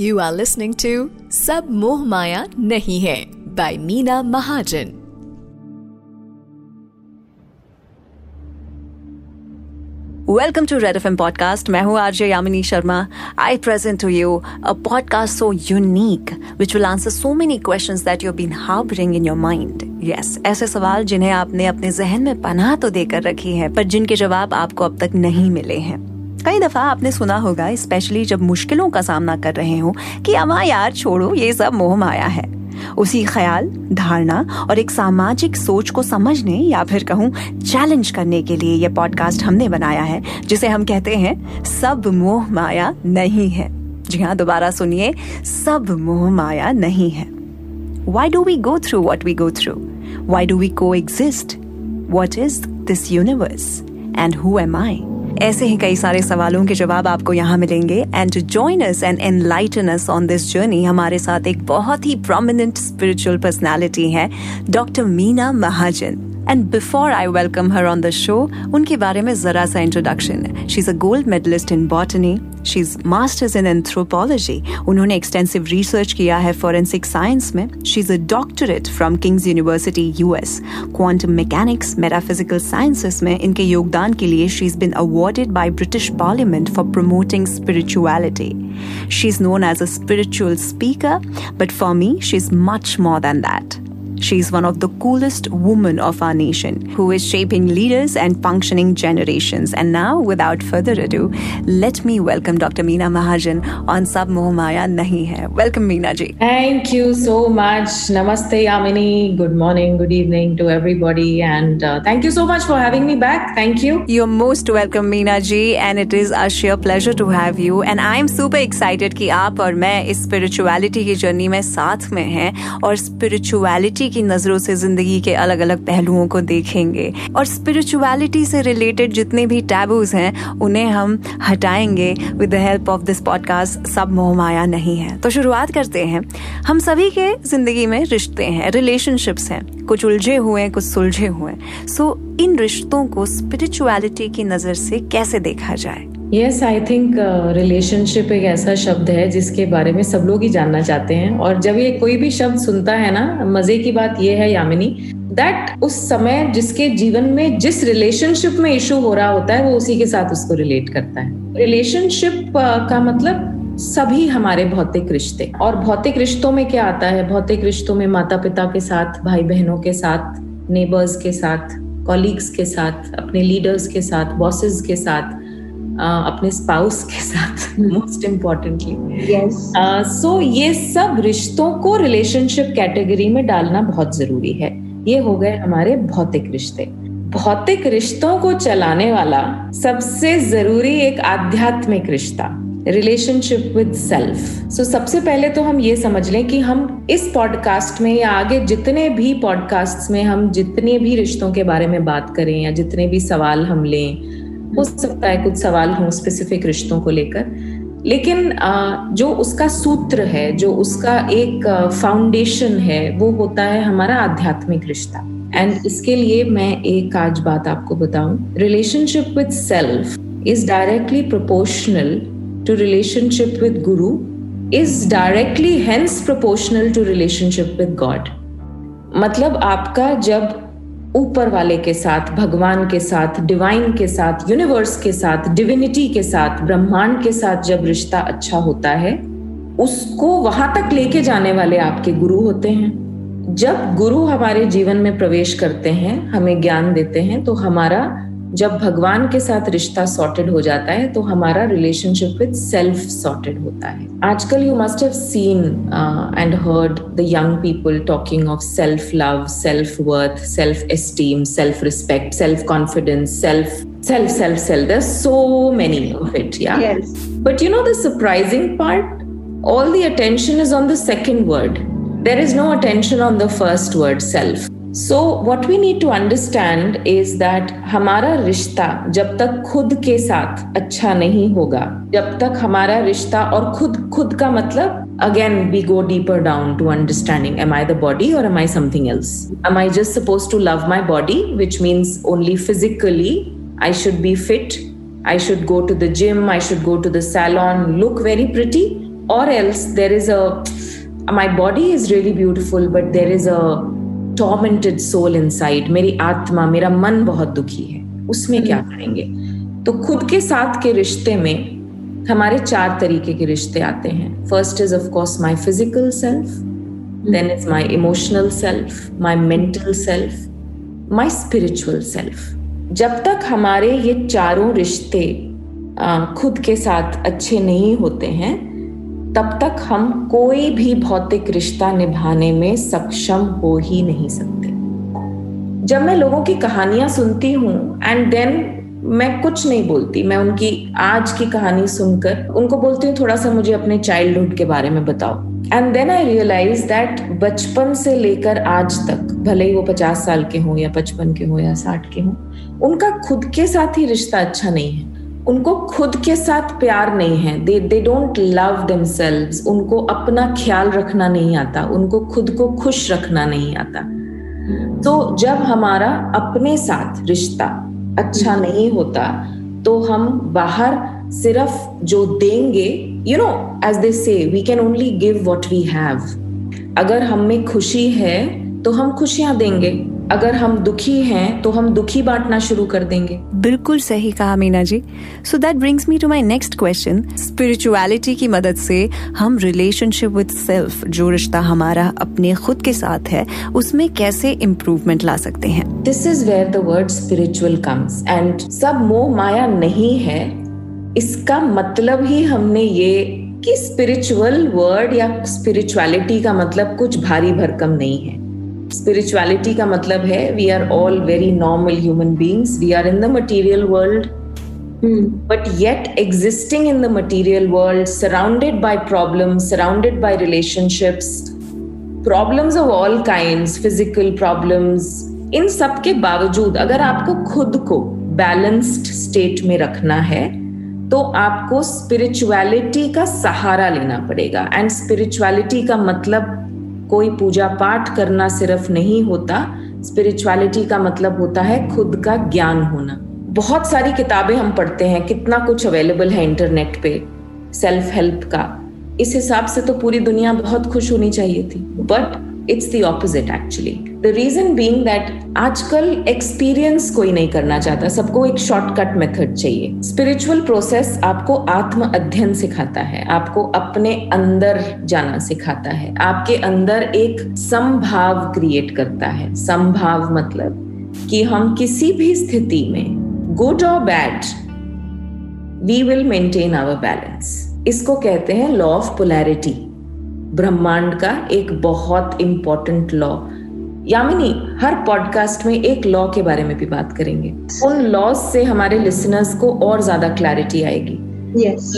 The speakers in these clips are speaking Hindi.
यू आर लिसनिंग टू सब मोह माया नहीं है by Meena Mahajan. Welcome to Red F M podcast मैं हूँ RJ Yamini Sharma. I present to you a podcast so unique which will answer so many question that you been harbouring in your mind yes ऐसे सवाल जिन्हें आपने अपने जहन में पनाह तो देकर रखी है, पर जिनके जवाब आपको अब तक नहीं मिले हैं। कई दफ़ा आपने सुना होगा स्पेशली जब मुश्किलों का सामना कर रहे हो, कि अमा यार छोड़ो, ये सब मोह माया है उसी ख्याल, धारणा और एक सामाजिक सोच को समझने या फिर कहूँ चैलेंज करने के लिए यह पॉडकास्ट हमने बनाया है, जिसे हम कहते हैं, सब मोह माया नहीं है जी हाँ दोबारा सुनिए, सब मोह माया नहीं है Why do we go through what we go through? Why do we coexist? What is this universe? And who am I? ऐसे ही कई सारे सवालों के जवाब आपको यहाँ मिलेंगे। And to join us and enlighten us on this journey हमारे साथ एक बहुत ही प्रोमिनेंट स्पिरिचुअल पर्सनैलिटी है doctor Meena Mahajan and before I welcome her on the show उनके बारे में जरा सा introduction she is a gold medalist in botany she is masters in anthropology उन्होंने एक्सटेंसिव रिसर्च किया है फॉरेंसिक साइंस में she is a doctorate from King's university US quantum mechanics metaphysical sciences में इनके योगदान के लिए she is been awarded by British parliament for promoting spirituality she is known as a spiritual speaker but for me she is much more than that She's one of the coolest women of our nation who is shaping leaders and functioning generations. And now, without further ado, let me welcome Dr. Meena Mahajan on Sab Moh Maya Nahi Hai. Welcome, Meena ji. Thank you so much. Namaste, Yamini. Good morning, good evening to everybody. And uh, thank you so much for having me back. Thank you. You're most welcome, Meena ji. And it is a sheer pleasure to have you. And I'm super excited कि आप और मैं इस spirituality की जर्नी में साथ में हैं और spirituality की नज़रों से ज़िंदगी के अलग अलग पहलुओं को देखेंगे। और स्पिरिचुअलिटी से रिलेटेड जितने भी टैबूज हैं, उन्हें हम हटाएँगे with the help of this podcast सब मोहमाया नहीं है। तो शुरुआत करते हैं। हम सभी के ज़िंदगी में रिश्ते हैं रिलेशनशिप्स हैं। कुछ उलझे हुए हैं, कुछ सुलझे हुए सो इन रिश्तों को स्पिरिचुअलिटी की नज़र से कैसे देखा जाए? यस आई थिंक रिलेशनशिप एक ऐसा शब्द है जिसके बारे में सब लोग ही जानना चाहते हैं। और जब ये कोई भी शब्द सुनता है ना मज़े की बात ये है यामिनी दैट उस समय जिसके जीवन में जिस रिलेशनशिप में इशू हो रहा होता है वो उसी के साथ उसको रिलेट करता है। रिलेशनशिप uh, का मतलब सभी हमारे भौतिक रिश्ते। और भौतिक रिश्तों में क्या आता है? भौतिक रिश्तों में माता पिता के साथ भाई बहनों के साथ नेबर्स के साथ कॉलीग्स के साथ अपने लीडर्स के साथ बॉसेस के साथ अपने स्पाउस के साथ मोस्ट इम्पोर्टेंटली सो ये सब रिश्तों को रिलेशनशिप कैटेगरी में डालना बहुत ज़रूरी है। ये हो गए हमारे भौतिक रिश्ते। भौतिक रिश्तों को चलाने वाला सबसे ज़रूरी एक आध्यात्मिक रिश्ता रिलेशनशिप विद सेल्फ सो सबसे पहले तो हम ये समझ लें कि हम इस पॉडकास्ट में या आगे जितने भी पॉडकास्ट में हम जितने भी रिश्तों के बारे में बात करें या जितने भी सवाल हम लें हो सकता है कुछ सवाल हों स्पेसिफिक रिश्तों को लेकर। लेकिन जो उसका सूत्र है, जो उसका एक फाउंडेशन है, वो होता है हमारा आध्यात्मिक रिश्ता। एंड इसके लिए मैं एक आज बात आपको बताऊँ। Relationship with self is directly proportional to relationship with guru is directly hence proportional to relationship with God मतलब आपका जब ऊपर वाले के साथ, भगवान के साथ डिवाइन के साथ यूनिवर्स के साथ डिविनिटी के साथ, ब्रह्मांड के साथ जब रिश्ता अच्छा होता है, उसको वहाँ तक लेके जाने वाले आपके गुरु होते हैं। जब गुरु हमारे जीवन में प्रवेश करते हैं, हमें ज्ञान देते हैं तो हमारा जब भगवान के साथ रिश्ता सॉर्टेड हो जाता है तो हमारा रिलेशनशिप विद सेल्फ सॉर्टेड होता है। आजकल you must have seen and heard the young people talking of self love self worth self esteem self respect self confidence self self self self there so many of it yeah but you know the surprising part all the attention is on the second word there is no attention on the first word self so what we need to understand is that हमारा रिश्ता जब तक खुद के साथ अच्छा नहीं होगा जब तक हमारा रिश्ता और खुद खुद का मतलब again we go deeper down to understanding am I the body और am I something else am I just suppose to love my body which means only physically I should be fit I should go to the gym, I should go to the salon, look very pretty, or else there is a my body is really beautiful but there is a tormented soul inside. मेरी आत्मा मेरा मन बहुत दुखी है। उसमें क्या करेंगे? तो खुद के साथ के रिश्ते में हमारे चार तरीके के रिश्ते आते हैं। First is of course my physical self then is my emotional self my mental self my spiritual self जब तक हमारे ये चारों रिश्ते खुद के साथ अच्छे नहीं होते हैं तब तक हम कोई भी भौतिक रिश्ता निभाने में सक्षम हो ही नहीं सकते। जब मैं लोगों की कहानियाँ सुनती हूँ एंड देन मैं कुछ नहीं बोलती, मैं उनकी, आज की कहानी सुनकर, उनको बोलती हूँ, थोड़ा सा मुझे अपने चाइल्डहुड के बारे में बताओ। And then I realise that बचपन से लेकर आज तक, भले ही वो पचास साल के हों या पचपन के हों या साठ के हों, उनका खुद के साथ ही रिश्ता अच्छा नहीं है। उनको खुद के साथ प्यार नहीं है। They they don't love themselves उनको अपना ख्याल रखना नहीं आता। उनको खुद को खुश रखना नहीं आता। तो जब हमारा अपने साथ रिश्ता अच्छा नहीं होता तो हम बाहर सिर्फ़ जो देंगे you no as they say we can only give what we have अगर हम में खुशी है तो हम खुशियाँ देंगे। अगर हम दुखी हैं तो हम दुखी बांटना शुरू कर देंगे। बिल्कुल सही कहा Meena ji. So that brings me to my next question spirituality की मदद से हम रिलेशनशिप विद सेल्फ जो रिश्ता हमारा अपने खुद के साथ है उसमें कैसे इम्प्रूवमेंट ला सकते हैं? This is where the word spiritual comes and सब मोह माया नहीं है इसका मतलब ही हमने ये कि स्पिरिचुअल वर्ड या स्पिरिचुअलिटी का मतलब कुछ भारी भरकम नहीं है। स्पिरिचुअलिटी का मतलब है we are all very normal human beings we are in the material world but yet existing in the material world surrounded by problem surrounded by relationships problems of all kind physical problems इन सब के बावजूद अगर आपको खुद को बैलेंस्ड स्टेट में रखना है तो आपको स्पिरिचुअलिटी का सहारा लेना पड़ेगा एंड स्पिरिचुअलिटी का मतलब कोई पूजा पाठ करना सिर्फ़ नहीं होता स्पिरिचुअलिटी का मतलब होता है खुद का ज्ञान होना। बहुत सारी किताबें हम पढ़ते हैं, कितना कुछ अवेलेबल है इंटरनेट पे सेल्फ हेल्प का। इस हिसाब से तो पूरी दुनिया बहुत खुश होनी चाहिए थी। But it's the opposite actually the reason being that आजकल एक्सपीरियंस कोई नहीं करना चाहता। सबको एक शॉर्टकट मेथड चाहिए। स्पिरिचुअल प्रोसेस आपको आत्म अध्ययन सिखाता है। आपको अपने अंदर जाना सिखाता है। आपके अंदर एक संभाव क्रिएट करता है। संभाव मतलब कि हम किसी भी स्थिति में गुड और bad we will maintain our balance इसको कहते हैं लॉ ऑफ़ पोलैरिटी ब्रह्मांड का एक बहुत इंपॉर्टेंट लॉ यामिनी हर पॉडकास्ट में एक लॉ के बारे में भी बात करेंगे। उन लॉज से हमारे लिसनर्स को और ज़्यादा क्लैरिटी आएगी।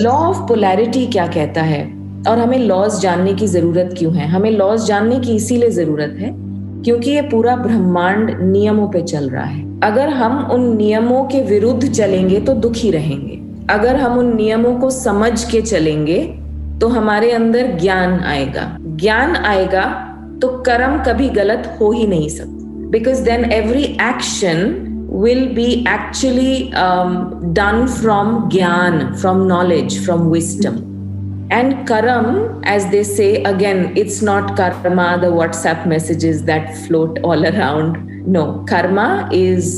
लॉ ऑफ़ पोलैरिटी क्या कहता है? और हमें लॉज जानने की ज़रूरत क्यों है? हमें लॉज जानने की इसीलिए ज़रूरत है क्योंकि ये पूरा ब्रह्मांड नियमों पे चल रहा है। अगर हम उन नियमों के विरुद्ध चलेंगे तो दुखी रहेंगे। अगर हम उन नियमों को समझ के चलेंगे तो हमारे अंदर ज्ञान आएगा। ज्ञान आएगा तो कर्म कभी गलत हो ही नहीं सकता। Because then every action will be actually done from gyan from knowledge from wisdom and karam as they say again it's not karma the WhatsApp messages that float all around no karma is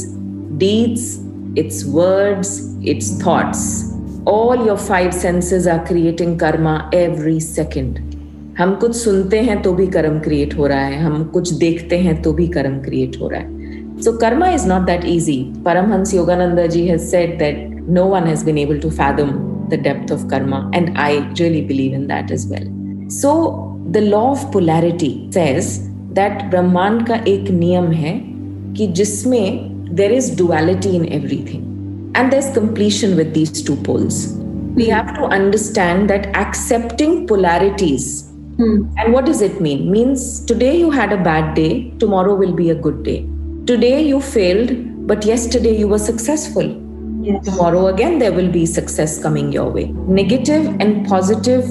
deeds it's words it's thoughts all your five senses are creating karma every second हम कुछ सुनते हैं तो भी कर्म क्रिएट हो रहा है। हम कुछ देखते हैं तो भी कर्म क्रिएट हो रहा है। So karma is not that easy Paramahansa Yogananda ji has said that no one has been able to fathom the depth of karma and I really believe in that is well so the law of polarity says that ब्रह्मांड का एक नियम है कि जिसमें there is duality in everything And there's completion with these two poles. We have to understand that accepting polarities. Hmm. And what does it mean? Means today you had a bad day, tomorrow will be a good day. Today you failed, but yesterday you were successful. Yes. Tomorrow again there will be success coming your way. Negative and positive,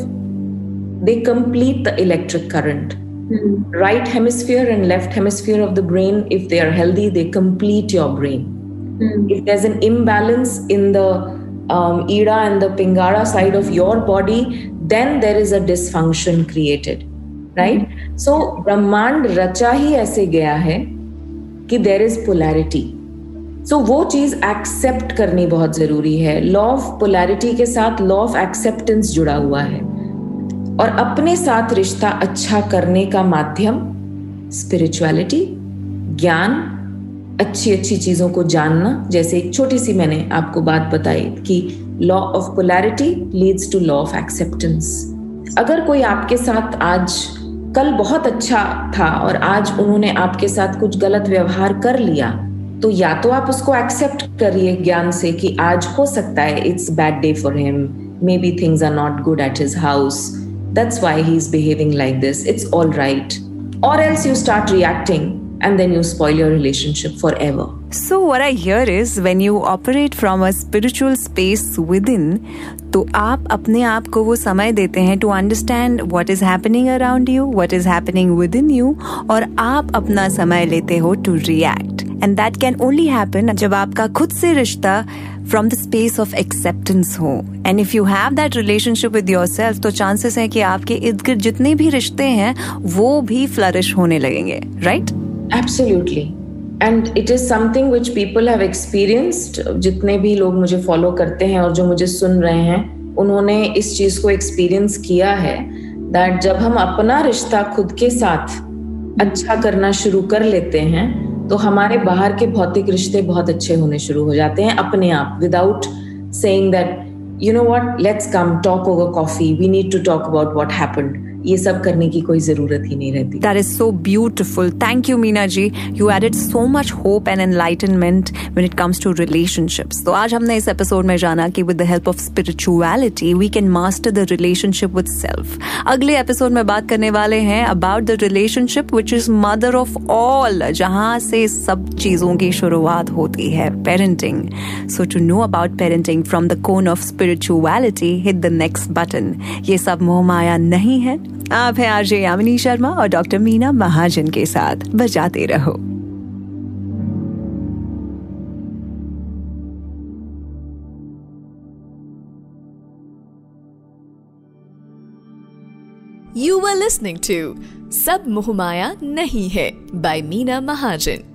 they complete the electric current. Hmm. Right hemisphere and left hemisphere of the brain, if they are healthy, they complete your brain. Mm. If there's an imbalance in the um, Ida and the Pingala side of your body, then there is a dysfunction created. Right? So, Brahmand racha hi aise gaya hai कि देर इज़ पोलैरिटी सो वो चीज़ एक्सेप्ट करनी बहुत ज़रूरी है लॉ ऑफ़ पोलैरिटी के साथ लॉ ऑफ़ एक्सेप्टेंस जुड़ा हुआ है और अपने साथ रिश्ता अच्छा करने का माध्यम स्पिरिचुअलिटी ज्ञान अच्छी अच्छी चीज़ों को जानना। जैसे एक छोटी सी मैंने आपको बात बताई कि law of polarity leads to law of acceptance अगर कोई आपके साथ आज, कल बहुत अच्छा था और आज उन्होंने आपके साथ कुछ गलत व्यवहार कर लिया तो या तो आप उसको एक्सेप्ट करिए ज्ञान से कि आज हो सकता है it's bad day for him maybe things are not good at his house that's why he is behaving like this it's all right or else you start reacting and then you spoil your relationship forever. So, what I hear is when you operate from a spiritual space within, तो आप अपने आप को वो समय देते हैं to understand what is happening around you what is happening within you और आप अपना समय लेते हो to react and that can only happen जब आपका खुद से रिश्ता from the space of acceptance हो. And if you have that relationship with yourself तो चांसेस है कि आपके इर्द गिर्द जितने भी रिश्ते हैं वो भी फ्लरिश होने लगेंगे right absolutely and it is something which people have experienced जितने भी लोग मुझे फॉलो करते हैं और जो मुझे सुन रहे हैं, उन्होंने इस चीज़ को एक्सपीरियंस किया है दैट जब हम अपना रिश्ता खुद के साथ अच्छा करना शुरू कर लेते हैं तो हमारे बाहर के भौतिक रिश्ते बहुत अच्छे होने शुरू हो जाते हैं अपने आप without saying that you know what let's come talk over coffee we need to talk about what happened ये सब करने की कोई ज़रूरत ही नहीं रहती। That is so beautiful thank you Meena ji you added so much hope and enlightenment when it comes to relationships तो आज हमने इस एपिसोड में जाना कि with the help of spirituality we can master the relationship with self अगले एपिसोड में बात करने वाले हैं about the relationship which is mother of all जहाँ से सब चीज़ों की शुरुआत होती है parenting so to know about parenting from the cone of spirituality hit the next button ये सब मोह माया नहीं है आप हैं आरजे यामिनी शर्मा और डॉक्टर मीना महाजन के साथ बजाते रहो। यू आर लिस्निंग टू सब मुहमाया नहीं है बाय मीना महाजन।